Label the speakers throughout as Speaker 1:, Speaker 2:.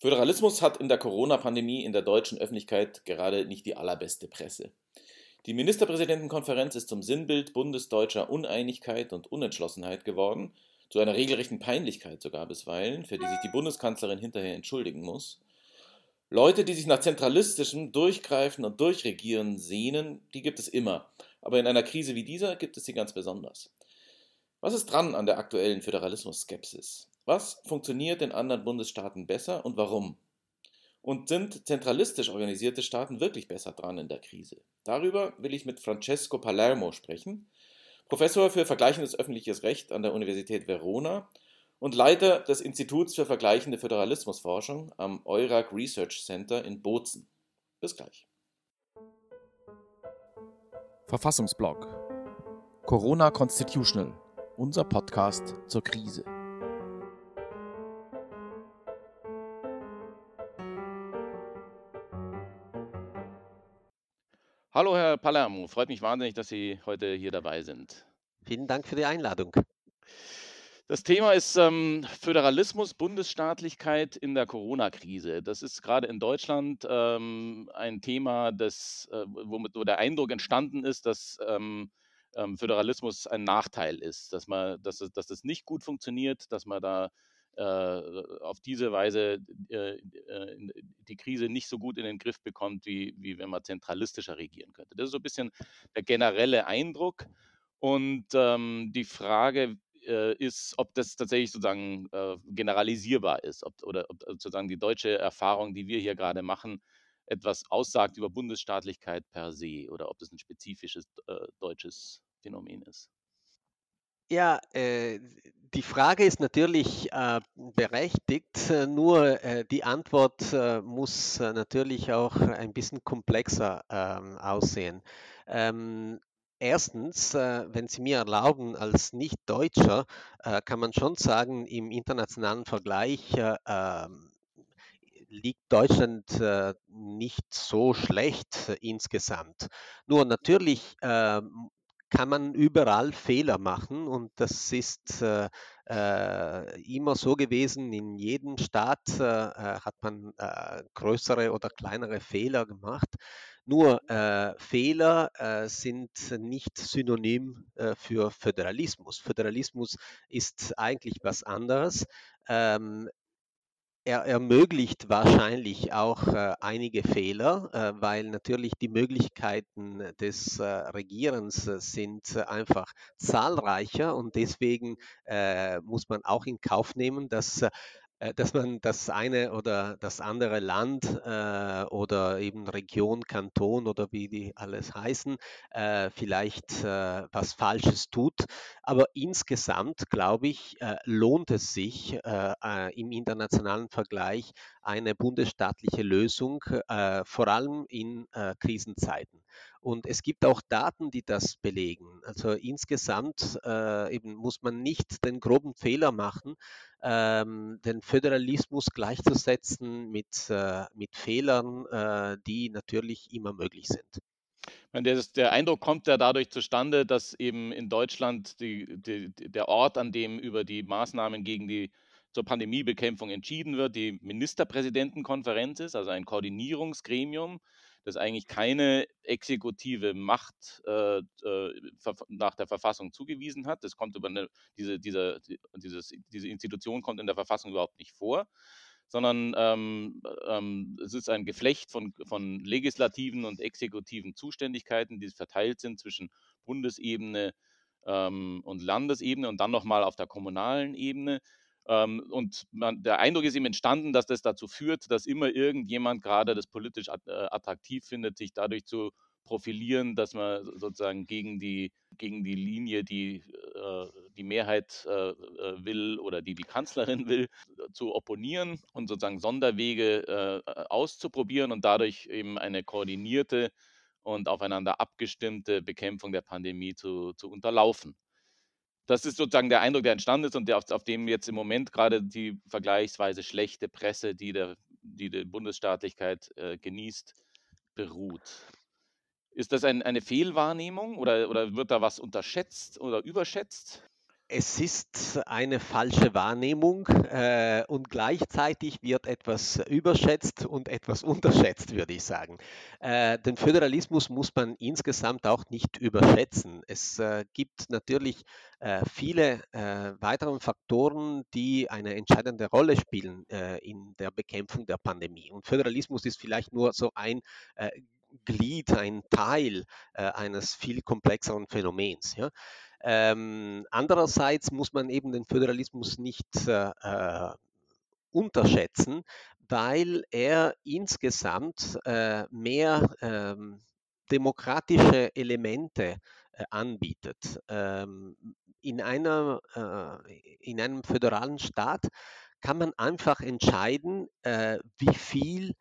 Speaker 1: Föderalismus hat in der Corona-Pandemie in der deutschen Öffentlichkeit gerade nicht die allerbeste Presse. Die Ministerpräsidentenkonferenz ist zum Sinnbild bundesdeutscher Uneinigkeit und Unentschlossenheit geworden, zu einer regelrechten Peinlichkeit sogar bisweilen, für die sich die Bundeskanzlerin hinterher entschuldigen muss. Leute, die sich nach zentralistischem Durchgreifen und Durchregieren sehnen, die gibt es immer, aber in einer Krise wie dieser gibt es sie ganz besonders. Was ist dran an der aktuellen Föderalismus-Skepsis? Was funktioniert in anderen Bundesstaaten besser und warum? Und sind zentralistisch organisierte Staaten wirklich besser dran in der Krise? Darüber will ich mit Francesco Palermo sprechen, Professor für vergleichendes öffentliches Recht an der Universität Verona und Leiter des Instituts für vergleichende Föderalismusforschung am EURAG Research Center in Bozen. Bis gleich.
Speaker 2: Verfassungsblog Corona Constitutional, unser Podcast zur Krise.
Speaker 1: Hallo Herr Palermo, freut mich wahnsinnig, dass Sie heute hier dabei sind.
Speaker 3: Vielen Dank für die Einladung.
Speaker 1: Das Thema ist ähm, Föderalismus, Bundesstaatlichkeit in der Corona-Krise. Das ist gerade in Deutschland ähm, ein Thema, das, äh, womit, wo der Eindruck entstanden ist, dass ähm, ähm Föderalismus ein Nachteil ist, dass, man, dass, dass das nicht gut funktioniert, dass man da auf diese Weise äh, äh, die Krise nicht so gut in den Griff bekommt, wie, wie wenn man zentralistischer regieren könnte. Das ist so ein bisschen der generelle Eindruck. Und ähm, die Frage äh, ist, ob das tatsächlich sozusagen äh, generalisierbar ist, ob, oder ob sozusagen die deutsche Erfahrung, die wir hier gerade machen, etwas aussagt über Bundesstaatlichkeit per se oder ob das ein spezifisches äh, deutsches Phänomen ist.
Speaker 3: Ja, äh, die Frage ist natürlich äh, berechtigt, äh, nur äh, die Antwort äh, muss äh, natürlich auch ein bisschen komplexer ähm, aussehen. Ähm, erstens, wenn Sie mir erlauben, als Nicht-Deutscher kann man schon sagen, im internationalen Vergleich ähm, liegt Deutschland nicht so schlecht insgesamt. Nur natürlich ähm, kann man überall Fehler machen und das ist äh, äh, immer so gewesen. In jedem Staat äh, äh hat man äh, größere oder kleinere Fehler gemacht. Nur Fehler sind nicht synonym für Föderalismus. Föderalismus ist eigentlich was anderes. Ähm, er ermöglicht wahrscheinlich auch äh, einige Fehler, äh, weil natürlich die Möglichkeiten des äh, Regierens äh, sind einfach zahlreicher und deswegen äh, muss man auch in Kauf nehmen, dass äh, dass man das eine oder das andere Land äh, oder eben Region, Kanton oder wie die alles heißen, äh, vielleicht äh, was Falsches tut. Aber insgesamt, glaube ich, äh, lohnt es sich äh, im internationalen Vergleich eine bundesstaatliche Lösung, vor allem in Krisenzeiten. Und es gibt auch Daten, die das belegen. Also insgesamt äh, eben muss man nicht den groben Fehler machen, ähm, den Föderalismus gleichzusetzen mit, äh, mit Fehlern, äh, die natürlich immer möglich sind.
Speaker 1: Der, der, Eindruck kommt ja dadurch zustande, dass eben in Deutschland die, die, der Ort, an dem über die Maßnahmen gegen die zur Pandemiebekämpfung entschieden wird, die Ministerpräsidentenkonferenz ist, also ein Koordinierungsgremium, das eigentlich keine exekutive Macht äh, äh nach der Verfassung zugewiesen hat. Das kommt über eine, diese, diese, dieses, diese Institution kommt in der Verfassung überhaupt nicht vor, sondern ähm, ähm, es ist ein Geflecht von, von legislativen und exekutiven Zuständigkeiten, die verteilt sind zwischen Bundesebene ähm, und Landesebene und dann nochmal auf der kommunalen Ebene. Ähm, und man, der Eindruck ist ihm entstanden, dass das dazu führt, dass immer irgendjemand gerade das politisch äh, attraktiv findet, sich dadurch zu profilieren, dass man sozusagen gegen die, gegen die Linie, die äh, die Mehrheit äh, will oder die die Kanzlerin will, zu opponieren und sozusagen Sonderwege auszuprobieren und dadurch eben eine koordinierte und aufeinander abgestimmte Bekämpfung der Pandemie zu, zu unterlaufen das ist sozusagen der Eindruck, der entstanden ist und der, auf, auf, dem jetzt im Moment gerade die vergleichsweise schlechte Presse, die, der, die die Bundesstaatlichkeit äh, genießt, beruht. Ist das ein, eine Fehlwahrnehmung oder, oder wird da was unterschätzt oder überschätzt?
Speaker 3: Es ist eine falsche Wahrnehmung äh, und gleichzeitig wird etwas überschätzt und etwas unterschätzt, würde ich sagen. Äh, den Föderalismus muss man insgesamt auch nicht überschätzen. Es äh, gibt natürlich äh, viele äh, weitere Faktoren, die eine entscheidende Rolle spielen äh, in der Bekämpfung der Pandemie. Und Föderalismus ist vielleicht nur so ein Glied, ein Teil eines viel komplexeren Phänomens. Ja? Ähm, andererseits muss man eben den Föderalismus nicht äh, äh, unterschätzen, weil er insgesamt äh, mehr ähm, demokratische Elemente äh, anbietet. Ähm, in, einer, äh, in einem föderalen Staat kann man einfach entscheiden, äh, wie viel äh,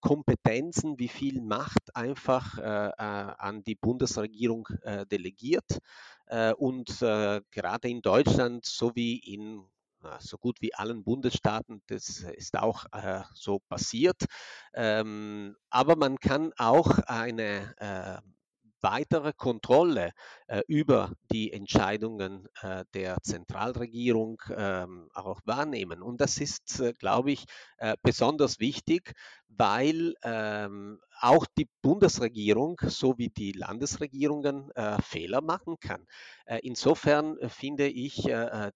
Speaker 3: Kompetenzen, wie viel Macht einfach äh, äh an die Bundesregierung äh, delegiert. Äh, und gerade in Deutschland sowie in so gut wie allen Bundesstaaten, das ist auch so passiert. Ähm, aber man kann auch eine weitere Kontrolle äh, über die Entscheidungen äh, der Zentralregierung ähm, auch wahrnehmen. Und das ist, äh, glaube ich, äh, besonders wichtig, weil ähm, auch die Bundesregierung sowie die Landesregierungen äh, Fehler machen kann. Äh, insofern finde ich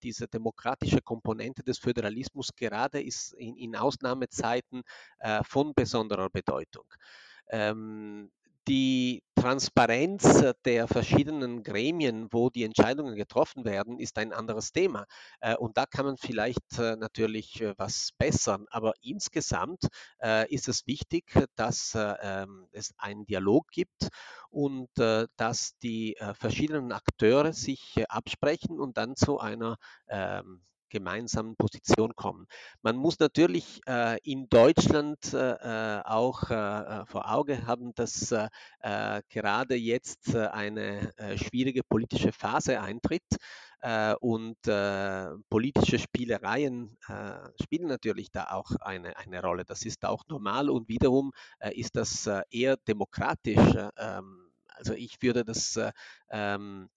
Speaker 3: diese demokratische Komponente des Föderalismus gerade ist in, in Ausnahmezeiten von besonderer Bedeutung. Ähm, die Transparenz der verschiedenen Gremien, wo die Entscheidungen getroffen werden, ist ein anderes Thema. Äh, und da kann man vielleicht äh, natürlich äh, was bessern. Aber insgesamt ist es wichtig, dass ähm, es einen Dialog gibt und dass die verschiedenen Akteure sich absprechen und dann zu einer ähm, gemeinsamen Position kommen. Man muss natürlich äh, in Deutschland äh, auch äh, vor Auge haben, dass äh, äh, gerade jetzt äh, eine schwierige politische Phase eintritt. und politische Spielereien spielen natürlich da auch eine, eine Rolle. Das ist auch normal und wiederum ist das eher demokratisch. Ähm, also ich würde das ähm,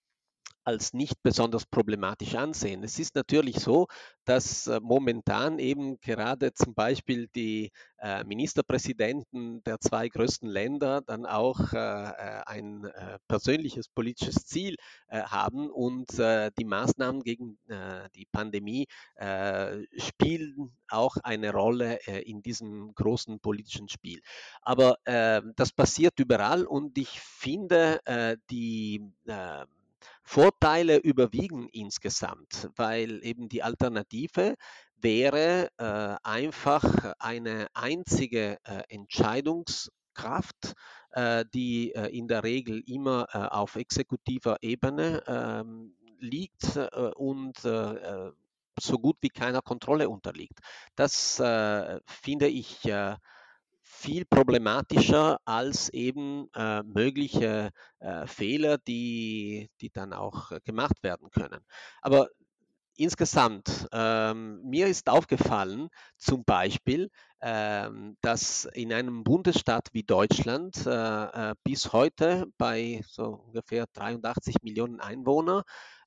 Speaker 3: als nicht besonders problematisch ansehen. Es ist natürlich so, dass äh, momentan eben gerade zum Beispiel die äh, Ministerpräsidenten der zwei größten Länder dann auch äh, ein persönliches politisches Ziel haben und die Maßnahmen gegen die Pandemie spielen auch eine Rolle in diesem großen politischen Spiel. Aber das passiert überall und ich finde, die Vorteile überwiegen insgesamt, weil eben die Alternative wäre äh, einfach eine einzige äh, Entscheidungskraft, äh, die äh, in der Regel immer äh, auf exekutiver Ebene ähm, liegt äh, und so gut wie keiner Kontrolle unterliegt. Das finde ich viel problematischer als eben äh, mögliche äh, Fehler, die, die dann auch äh, gemacht werden können. Aber insgesamt, ähm, mir ist aufgefallen, zum Beispiel, ähm, dass in einem Bundesstaat wie Deutschland äh, äh bis heute bei so ungefähr 83 Millionen Einwohnern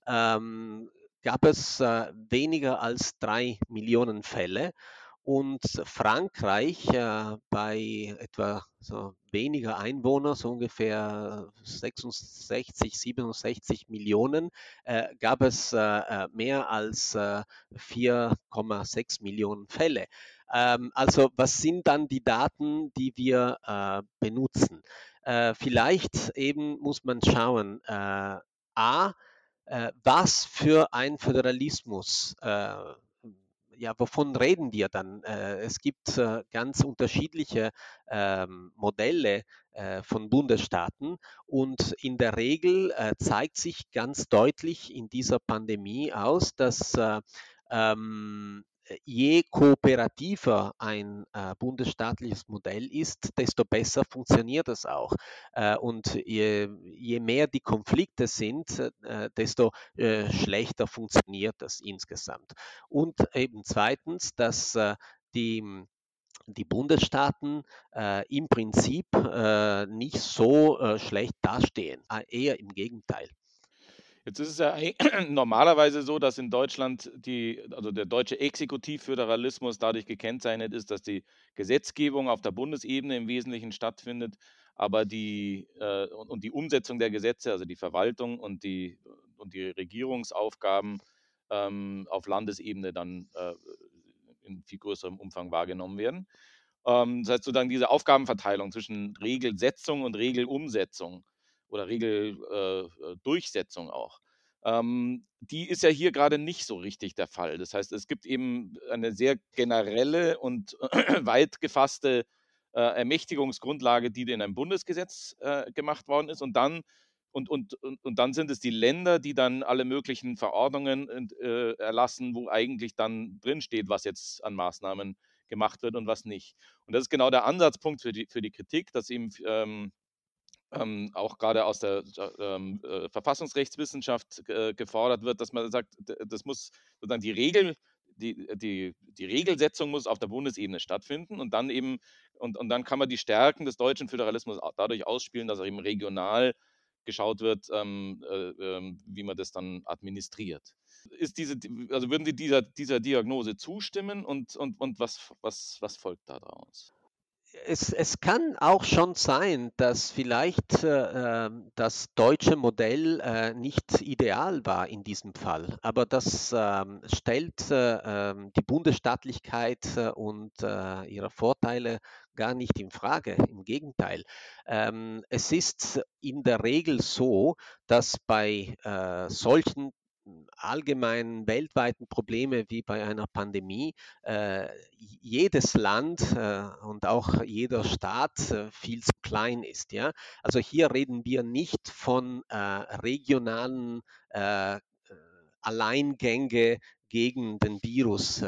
Speaker 3: ähm, gab es äh, weniger als drei Millionen Fälle und Frankreich äh, bei etwa so weniger Einwohner, so ungefähr 66, 67 Millionen, äh, gab es äh, äh mehr als 4,6 äh, Millionen Fälle. Ähm, also was sind dann die Daten, die wir äh, benutzen? vielleicht eben muss man schauen, a, was für ein Föderalismus ja, wovon reden wir dann? Äh, es gibt äh, ganz unterschiedliche ähm, Modelle äh, von Bundesstaaten und in der Regel zeigt sich ganz deutlich in dieser Pandemie aus, dass ähm, je kooperativer ein äh, bundesstaatliches Modell ist, desto besser funktioniert es auch. Äh, und je, je, mehr die Konflikte sind, äh, desto äh, schlechter funktioniert das insgesamt. Und eben zweitens, dass äh, die die Bundesstaaten äh, im Prinzip äh, nicht so äh, schlecht dastehen, eher im Gegenteil.
Speaker 1: Jetzt ist es ja normalerweise so, dass in Deutschland die, also der deutsche Exekutivföderalismus dadurch gekennzeichnet ist, dass die Gesetzgebung auf der Bundesebene im Wesentlichen stattfindet, aber die äh, und die Umsetzung der Gesetze, also die Verwaltung und die und die Regierungsaufgaben ähm, auf Landesebene dann äh, in viel größerem Umfang wahrgenommen werden. Ähm, das heißt sozusagen diese Aufgabenverteilung zwischen Regelsetzung und Regelumsetzung oder Regeldurchsetzung äh, auch. Ähm, die ist ja hier gerade nicht so richtig der Fall. Das heißt, es gibt eben eine sehr generelle und weit gefasste äh, Ermächtigungsgrundlage, die in einem Bundesgesetz äh, gemacht worden ist. Und dann, und, und, und, und, dann sind es die Länder, die dann alle möglichen Verordnungen äh, erlassen, wo eigentlich dann drinsteht, was jetzt an Maßnahmen gemacht wird und was nicht. Und das ist genau der Ansatzpunkt für die, für die Kritik, dass eben ähm, ähm, auch gerade aus der ähm, äh, Verfassungsrechtswissenschaft äh, gefordert wird, dass man sagt, das muss sozusagen die Regel, die, die, die Regelsetzung muss auf der Bundesebene stattfinden und dann eben, und, und dann kann man die Stärken des deutschen Föderalismus dadurch ausspielen, dass er eben regional geschaut wird, ähm, äh, ähm, wie man das dann administriert. Ist diese, also würden Sie dieser, dieser Diagnose zustimmen und, und, und was, was, was folgt daraus?
Speaker 3: Es, es kann auch schon sein, dass vielleicht äh, ähm, das deutsche Modell äh, nicht ideal war in diesem Fall, aber das äh, stellt äh, ähm, die Bundesstaatlichkeit äh, und äh, ihre Vorteile gar nicht in Frage. Im Gegenteil. Ähm, es ist in der Regel so, dass bei solchen allgemeinen weltweiten Probleme wie bei einer Pandemie äh, jedes Land äh, und auch jeder Staat äh, viel zu klein ist. Ja? Also hier reden wir nicht von äh, regionalen äh, äh, Alleingänge gegen den Virus.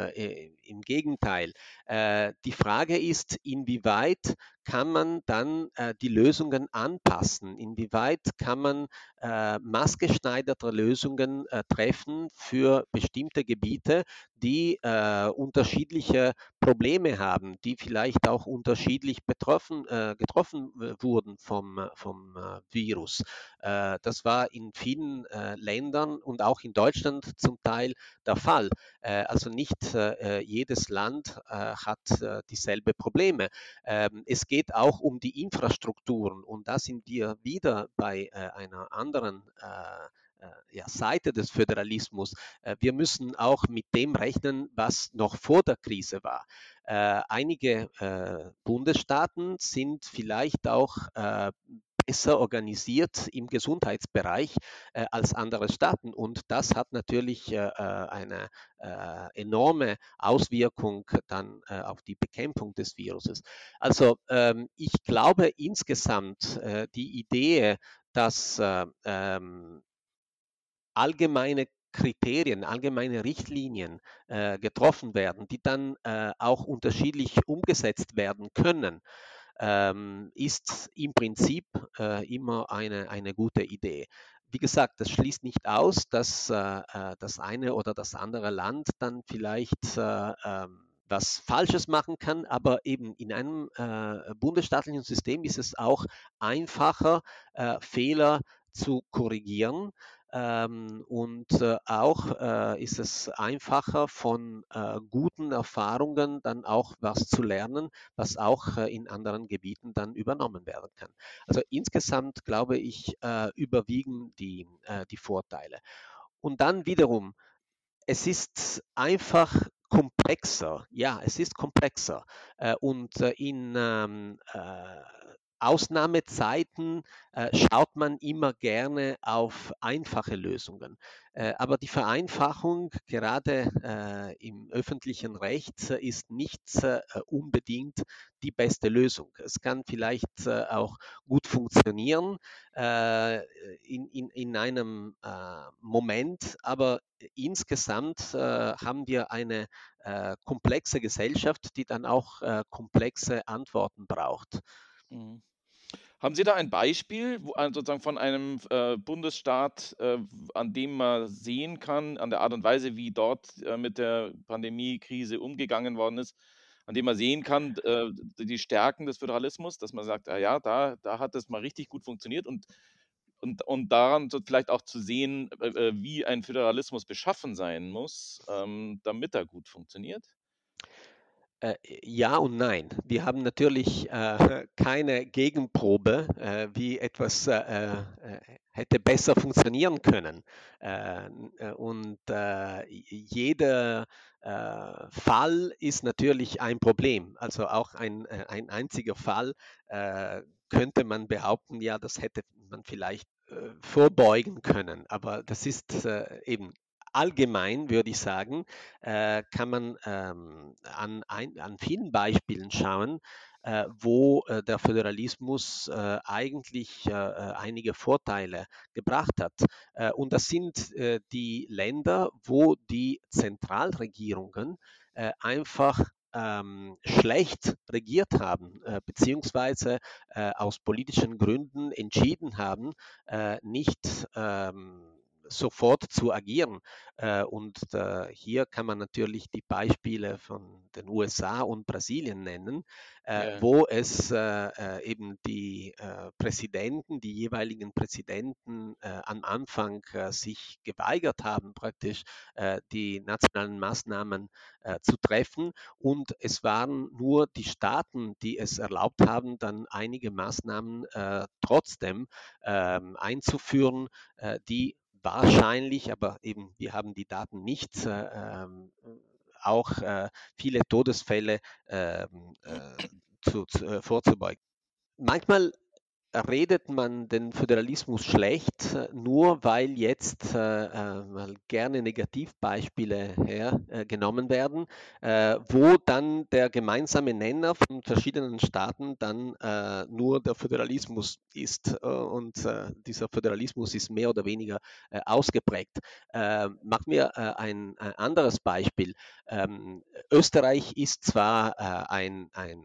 Speaker 3: Im Gegenteil. Die Frage ist, inwieweit kann man dann äh, die Lösungen anpassen? Inwieweit kann man äh, maßgeschneiderte Lösungen äh, treffen für bestimmte Gebiete, die äh, unterschiedliche Probleme haben, die vielleicht auch unterschiedlich betroffen, äh, getroffen wurden vom, vom äh, Virus? das war in vielen Ländern und auch in Deutschland zum Teil der Fall. also nicht jedes Land hat dieselbe Probleme. Ähm, es geht auch um die Infrastrukturen und da sind wir wieder bei äh, einer anderen äh, äh, ja, Seite des Föderalismus. Äh, wir müssen auch mit dem rechnen, was noch vor der Krise war. Äh, einige äh, Bundesstaaten sind vielleicht auch besser organisiert im Gesundheitsbereich äh, als andere Staaten. Und das hat natürlich äh, äh eine äh, enorme Auswirkung dann äh, auf die Bekämpfung des Viruses. Also ähm, ich glaube insgesamt äh, die Idee, dass ähm, allgemeine Kriterien, allgemeine Richtlinien äh, getroffen werden, die dann äh, auch unterschiedlich umgesetzt werden können, ähm, ist im Prinzip äh, immer eine, eine gute Idee. Wie gesagt, das schließt nicht aus, dass äh, äh das eine oder das andere Land dann vielleicht äh, ähm, was Falsches machen kann, aber eben in einem äh, bundesstaatlichen System ist es auch einfacher, äh, Fehler zu korrigieren ähm, und äh, auch äh, ist es einfacher, von äh, guten Erfahrungen dann auch was zu lernen, was auch äh, in anderen Gebieten dann übernommen werden kann. Also insgesamt glaube ich, äh, überwiegen die, äh, die Vorteile. Und dann wiederum, es ist einfach komplexer. Ja, es ist komplexer. und in ähm, Ausnahmezeiten äh, schaut man immer gerne auf einfache Lösungen. Äh, aber die Vereinfachung gerade äh, im öffentlichen Recht ist nicht äh, unbedingt die beste Lösung. Es kann vielleicht äh, auch gut funktionieren äh, in, in, in einem Moment, aber insgesamt haben wir eine komplexe Gesellschaft, die dann auch komplexe Antworten braucht. Mhm.
Speaker 1: Haben Sie da ein Beispiel wo, sozusagen von einem äh, Bundesstaat, äh, an dem man sehen kann, an der Art und Weise, wie dort äh, mit der Pandemiekrise umgegangen worden ist, an dem man sehen kann, äh, die Stärken des Föderalismus, dass man sagt, ah ja, da, da hat das mal richtig gut funktioniert und und, und daran so vielleicht auch zu sehen, äh, äh, wie ein Föderalismus beschaffen sein muss, ähm, damit er gut funktioniert?
Speaker 3: Äh, ja und nein. Wir haben natürlich äh, keine Gegenprobe, äh, wie etwas äh, äh, hätte besser funktionieren können. Und jeder Fall ist natürlich ein Problem. Also auch ein, ein einziger Fall könnte man behaupten, ja, das hätte man vielleicht vorbeugen können. Aber das ist eben allgemein würde ich sagen, äh, kann man ähm, an, ein, an vielen Beispielen schauen, äh, wo äh, der Föderalismus äh, eigentlich äh, äh, einige Vorteile gebracht hat. und das sind die Länder, wo die Zentralregierungen einfach ähm, schlecht regiert haben, äh, beziehungsweise äh, aus politischen Gründen entschieden haben, äh, nicht ähm, sofort zu agieren. Äh, und hier kann man natürlich die Beispiele von den USA und Brasilien nennen, äh, ja. wo es äh, eben die Präsidenten, die jeweiligen Präsidenten am Anfang sich geweigert haben, praktisch die nationalen Maßnahmen zu treffen. Und es waren nur die Staaten, die es erlaubt haben, dann einige Maßnahmen trotzdem ähm, einzuführen, die wahrscheinlich, aber eben wir haben die Daten nicht, äh, ähm, auch äh, viele Todesfälle ähm, äh, zu, zu, äh, vorzubeugen. Manchmal redet man den Föderalismus schlecht, äh, nur weil jetzt äh, äh, gerne Negativbeispiele hergenommen äh, werden, äh, wo dann der gemeinsame Nenner von verschiedenen Staaten dann nur der Föderalismus ist. und dieser Föderalismus ist mehr oder weniger ausgeprägt. machen wir ein, ein, anderes Beispiel. Ähm, Österreich ist zwar ein, ein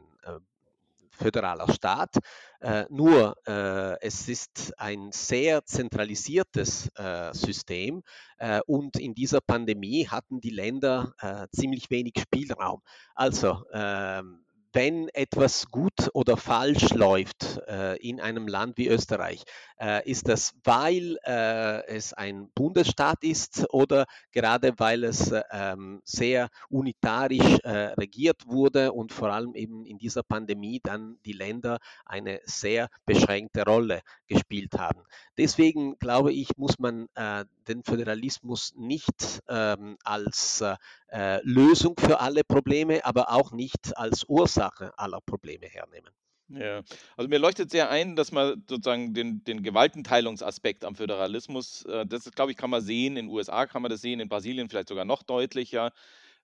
Speaker 3: föderaler Staat. Äh, nur äh, es ist ein sehr zentralisiertes äh, System äh, und in dieser Pandemie hatten die Länder äh, ziemlich wenig Spielraum. Also ähm, wenn etwas gut oder falsch läuft äh, in einem Land wie Österreich, äh, ist das, weil äh, es ein Bundesstaat ist oder gerade weil es ähm, sehr unitarisch äh, regiert wurde und vor allem eben in dieser Pandemie dann die Länder eine sehr beschränkte Rolle gespielt haben. Deswegen glaube ich, muss man äh, den Föderalismus nicht ähm, als äh, Lösung für alle Probleme, aber auch nicht als Ursache aller Probleme hernehmen.
Speaker 1: Ja, also mir leuchtet sehr ein, dass man sozusagen den, den Gewaltenteilungsaspekt am Föderalismus, äh, das glaube ich, kann man sehen, in den USA kann man das sehen, in Brasilien vielleicht sogar noch deutlicher,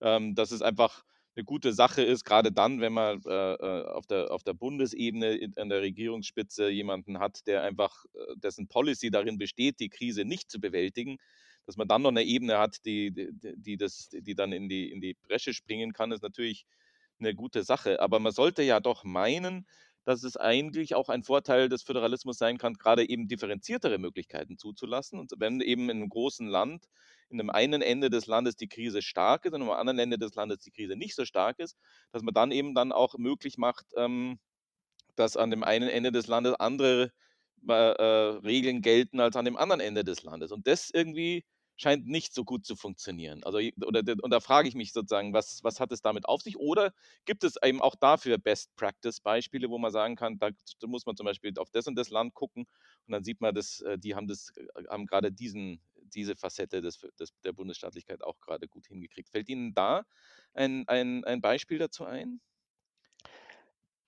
Speaker 1: ähm, dass es einfach eine gute Sache ist, gerade dann, wenn man äh, äh auf, der, auf der Bundesebene an der Regierungsspitze jemanden hat, der einfach, dessen Policy darin besteht, die Krise nicht zu bewältigen, dass man dann noch eine Ebene hat, die, die, die, das, die dann in die, in die Bresche springen kann, ist natürlich eine gute Sache. Aber man sollte ja doch meinen, dass es eigentlich auch ein Vorteil des Föderalismus sein kann, gerade eben differenziertere Möglichkeiten zuzulassen. Und wenn eben in einem großen Land, in einem einen Ende des Landes die Krise stark ist und am anderen Ende des Landes die Krise nicht so stark ist, dass man dann eben dann auch möglich macht, ähm, dass an dem einen Ende des Landes andere äh, äh, Regeln gelten als an dem anderen Ende des Landes. Und das irgendwie scheint nicht so gut zu funktionieren. Also, oder, und da frage ich mich sozusagen, was, was hat es damit auf sich? Oder gibt es eben auch dafür Best-Practice-Beispiele, wo man sagen kann, da, muss man zum Beispiel auf das und das Land gucken und dann sieht man, dass äh, die haben das, äh, haben gerade diesen, diese Facette des, des, der Bundesstaatlichkeit auch gerade gut hingekriegt. Fällt Ihnen da ein, ein, ein Beispiel dazu ein?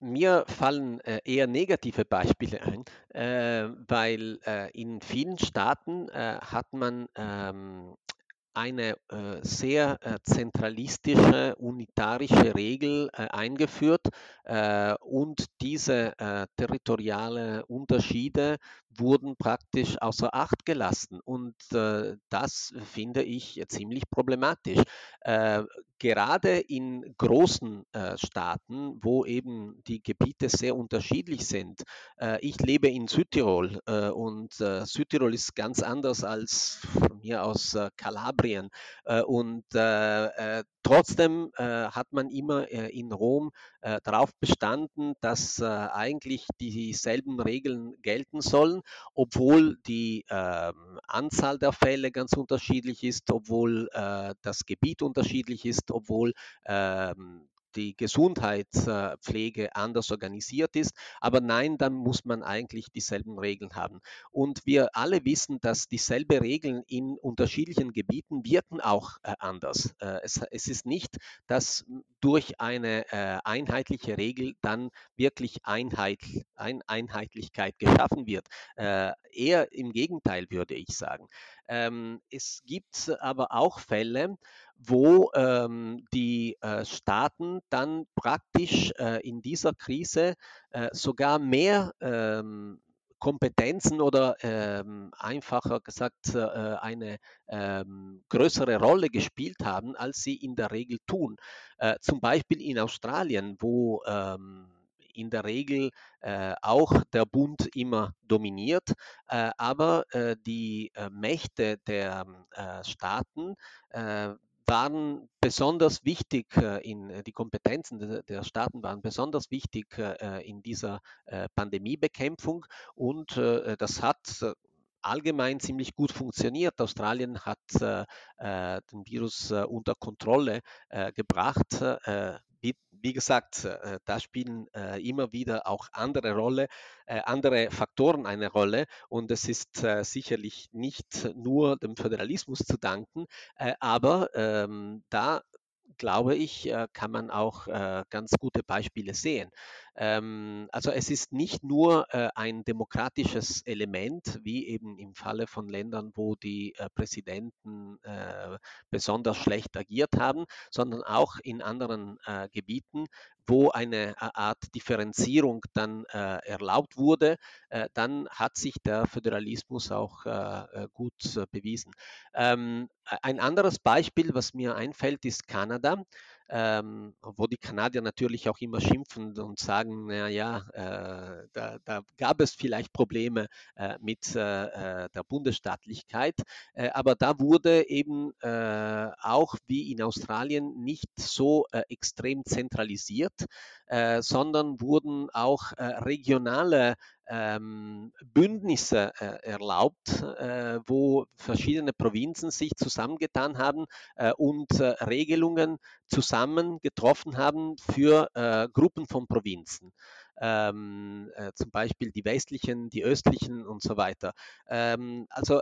Speaker 3: Mir fallen äh, eher negative Beispiele ein, äh, weil äh, in vielen Staaten hat man ähm, eine sehr zentralistische, unitarische Regel eingeführt und diese äh, territoriale Unterschiede wurden praktisch außer Acht gelassen und äh, das finde ich ziemlich problematisch. gerade in großen Staaten, wo eben die Gebiete sehr unterschiedlich sind. ich lebe in Südtirol und Südtirol ist ganz anders als von mir aus Kalabrien. Äh, und äh, äh, trotzdem hat man immer in Rom äh, darauf bestanden, dass äh, eigentlich dieselben Regeln gelten sollen, obwohl die ähm, Anzahl der Fälle ganz unterschiedlich ist, obwohl äh, das Gebiet unterschiedlich ist, obwohl ähm, die Gesundheitspflege anders organisiert ist. Aber nein, dann muss man eigentlich dieselben Regeln haben. Und wir alle wissen, dass dieselbe Regeln in unterschiedlichen Gebieten wirken auch äh, anders. Äh, es, es, ist nicht, dass durch eine äh, einheitliche Regel dann wirklich Einheit, ein Einheitlichkeit geschaffen wird. Eher im Gegenteil, würde ich sagen. Ähm, es gibt aber auch Fälle, wo ähm, die äh, Staaten dann praktisch äh, in dieser Krise äh, sogar mehr ähm, Kompetenzen oder ähm, einfacher gesagt äh, eine ähm, größere Rolle gespielt haben, als sie in der Regel tun. Äh, zum Beispiel in Australien, wo ähm, in der Regel äh, auch der Bund immer dominiert, äh, aber äh, die äh, Mächte der Staaten waren besonders wichtig in die Kompetenzen der Staaten waren besonders wichtig in dieser Pandemiebekämpfung und das hat allgemein ziemlich gut funktioniert. Australien hat äh, den Virus äh, unter Kontrolle äh, gebracht wie, wie gesagt, äh, da spielen äh, immer wieder auch andere Rolle, äh, andere Faktoren eine Rolle. Und es ist sicherlich nicht nur dem Föderalismus zu danken, aber ähm, da glaube ich, äh, kann man auch äh, ganz gute Beispiele sehen. Ähm, also es ist nicht nur äh, ein demokratisches Element, wie eben im Falle von Ländern, wo die Präsidenten besonders schlecht agiert haben, sondern auch in anderen Gebieten, wo eine Art Differenzierung dann erlaubt wurde, dann hat sich der Föderalismus auch gut bewiesen. Ähm, ein anderes Beispiel, was mir einfällt, ist Kanada ähm, wo die Kanadier natürlich auch immer schimpfen und sagen, naja, äh, da, da, gab es vielleicht Probleme äh, mit äh, äh der Bundesstaatlichkeit, äh, aber da wurde eben äh, auch wie in Australien nicht so extrem zentralisiert, sondern wurden auch regionale ähm, Bündnisse äh, erlaubt, äh, wo verschiedene Provinzen sich zusammengetan haben äh, und äh, Regelungen zusammen getroffen haben für äh, Gruppen von Provinzen. Ähm, äh, zum Beispiel die westlichen, die östlichen und so weiter. Ähm, also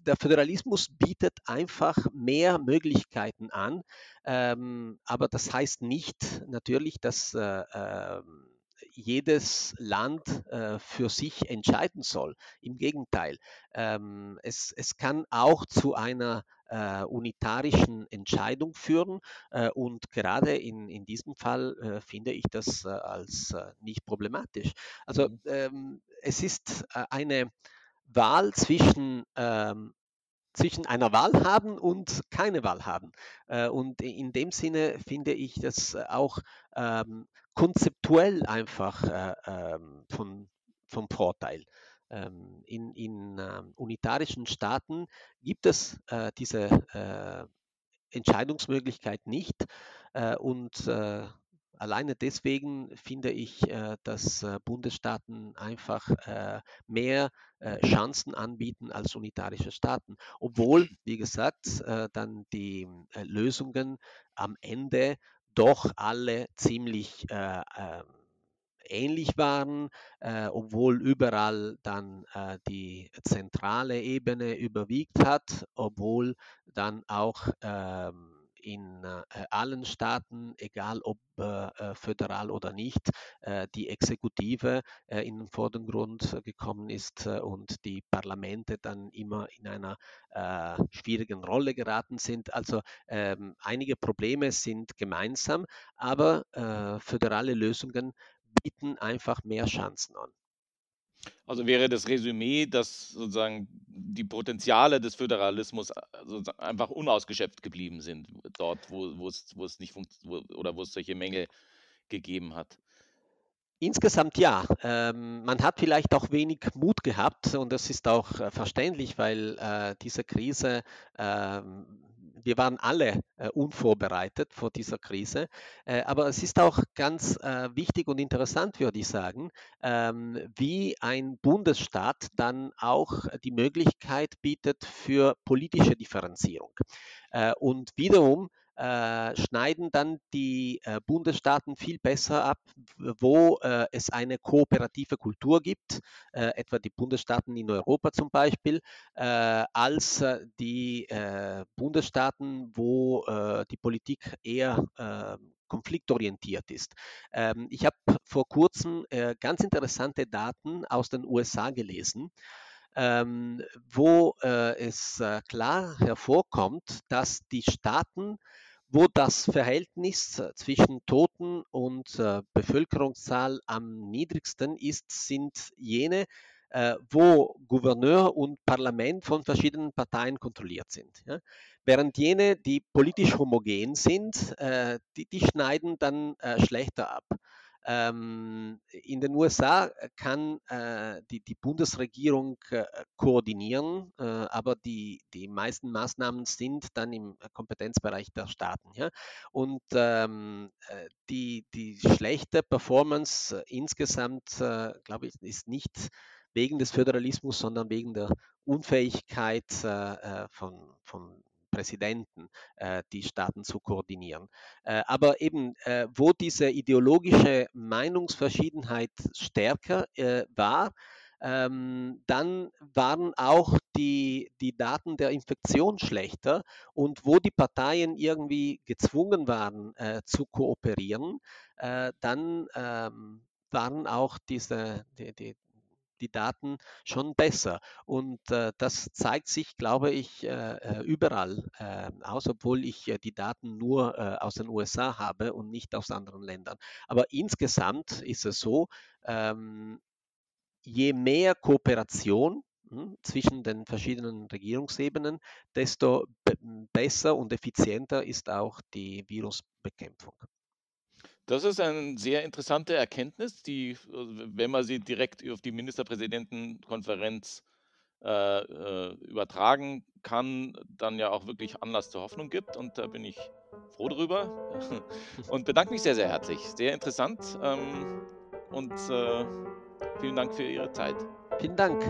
Speaker 3: der Föderalismus bietet einfach mehr Möglichkeiten an, ähm, aber das heißt nicht natürlich, dass äh, ähm, jedes Land äh, für sich entscheiden soll. Im Gegenteil, ähm, es, es kann auch zu einer äh, unitarischen Entscheidung führen äh, und gerade in, in diesem Fall äh, finde ich das äh, als äh, nicht problematisch. Also mhm. ähm, es ist eine Wahl zwischen ähm, zwischen einer Wahl haben und keine Wahl haben. Und in dem Sinne finde ich das auch ähm, konzeptuell einfach äh, ähm, von, vom Vorteil. Ähm, in, in ähm, unitarischen Staaten gibt es äh, diese äh, Entscheidungsmöglichkeit nicht äh, und äh, alleine deswegen finde ich, äh, dass Bundesstaaten einfach mehr Chancen anbieten als unitarische Staaten, obwohl, wie gesagt, dann die Lösungen am Ende doch alle ziemlich äh, äh, ähnlich waren, äh, obwohl überall dann äh, die zentrale Ebene überwiegt hat, obwohl dann auch ähm, in äh, allen Staaten, egal ob äh, äh, föderal oder nicht, die Exekutive in den Vordergrund gekommen ist und die Parlamente dann immer in einer schwierigen Rolle geraten sind. Also ähm, einige Probleme sind gemeinsam, aber föderale Lösungen bieten einfach mehr Chancen an.
Speaker 1: Also wäre das Resümee, dass sozusagen die Potenziale des Föderalismus äh, einfach unausgeschöpft geblieben sind, dort, wo, es, nicht funktioniert oder wo es solche Mängel gegeben hat.
Speaker 3: Insgesamt ja. Ähm, man hat vielleicht auch wenig Mut gehabt und das ist auch äh, verständlich, weil äh, diese Krise ähm, wir waren alle äh, unvorbereitet vor dieser Krise. Äh, aber es ist auch ganz äh, wichtig und interessant, würde ich sagen, ähm, wie ein Bundesstaat dann auch die Möglichkeit bietet für politische Differenzierung. Äh, und wiederum äh, schneiden dann die äh, Bundesstaaten viel besser ab, wo äh, es eine kooperative Kultur gibt, äh, etwa die Bundesstaaten in Europa zum Beispiel, äh, als die Bundesstaaten, wo die Politik eher ähm, konfliktorientiert ist. Ähm, ich habe vor kurzem ganz interessante Daten aus den USA gelesen ähm, wo äh, es äh, klar hervorkommt, dass die Staaten wo das Verhältnis äh, zwischen Toten und äh, Bevölkerungszahl am niedrigsten ist, sind jene, äh, wo Gouverneur und Parlament von verschiedenen Parteien kontrolliert sind. Ja? Während jene, die politisch homogen sind, äh, die, die, schneiden dann äh, schlechter ab. Ähm, in den USA kann äh, die, die, Bundesregierung äh, koordinieren, äh, aber die, die meisten Maßnahmen sind dann im Kompetenzbereich der Staaten. Ja? Und ähm, äh, die, die schlechte Performance insgesamt, äh, glaube ich, ist nicht wegen des Föderalismus, sondern wegen der Unfähigkeit äh, von, von Präsidenten, äh, die Staaten zu koordinieren. Äh, aber eben, äh, wo diese ideologische Meinungsverschiedenheit stärker war, ähm, dann waren auch die, die Daten der Infektion schlechter und wo die Parteien irgendwie gezwungen waren äh, zu kooperieren, äh, dann ähm, waren auch diese, die, die, die Daten schon besser. Und äh, das zeigt sich, glaube ich, äh, äh überall äh, aus, obwohl ich äh, die Daten nur äh, aus den USA habe und nicht aus anderen Ländern. Aber insgesamt ist es so, ähm, je mehr Kooperation hm, zwischen den verschiedenen Regierungsebenen, desto besser und effizienter ist auch die Virusbekämpfung.
Speaker 1: Das ist eine sehr interessante Erkenntnis, die, wenn man sie direkt auf die Ministerpräsidentenkonferenz äh, äh, übertragen kann, dann ja auch wirklich Anlass zur Hoffnung gibt. Und da bin ich froh drüber und bedanke mich sehr, sehr herzlich. Sehr interessant ähm, und äh, vielen Dank für Ihre Zeit.
Speaker 3: Vielen Dank.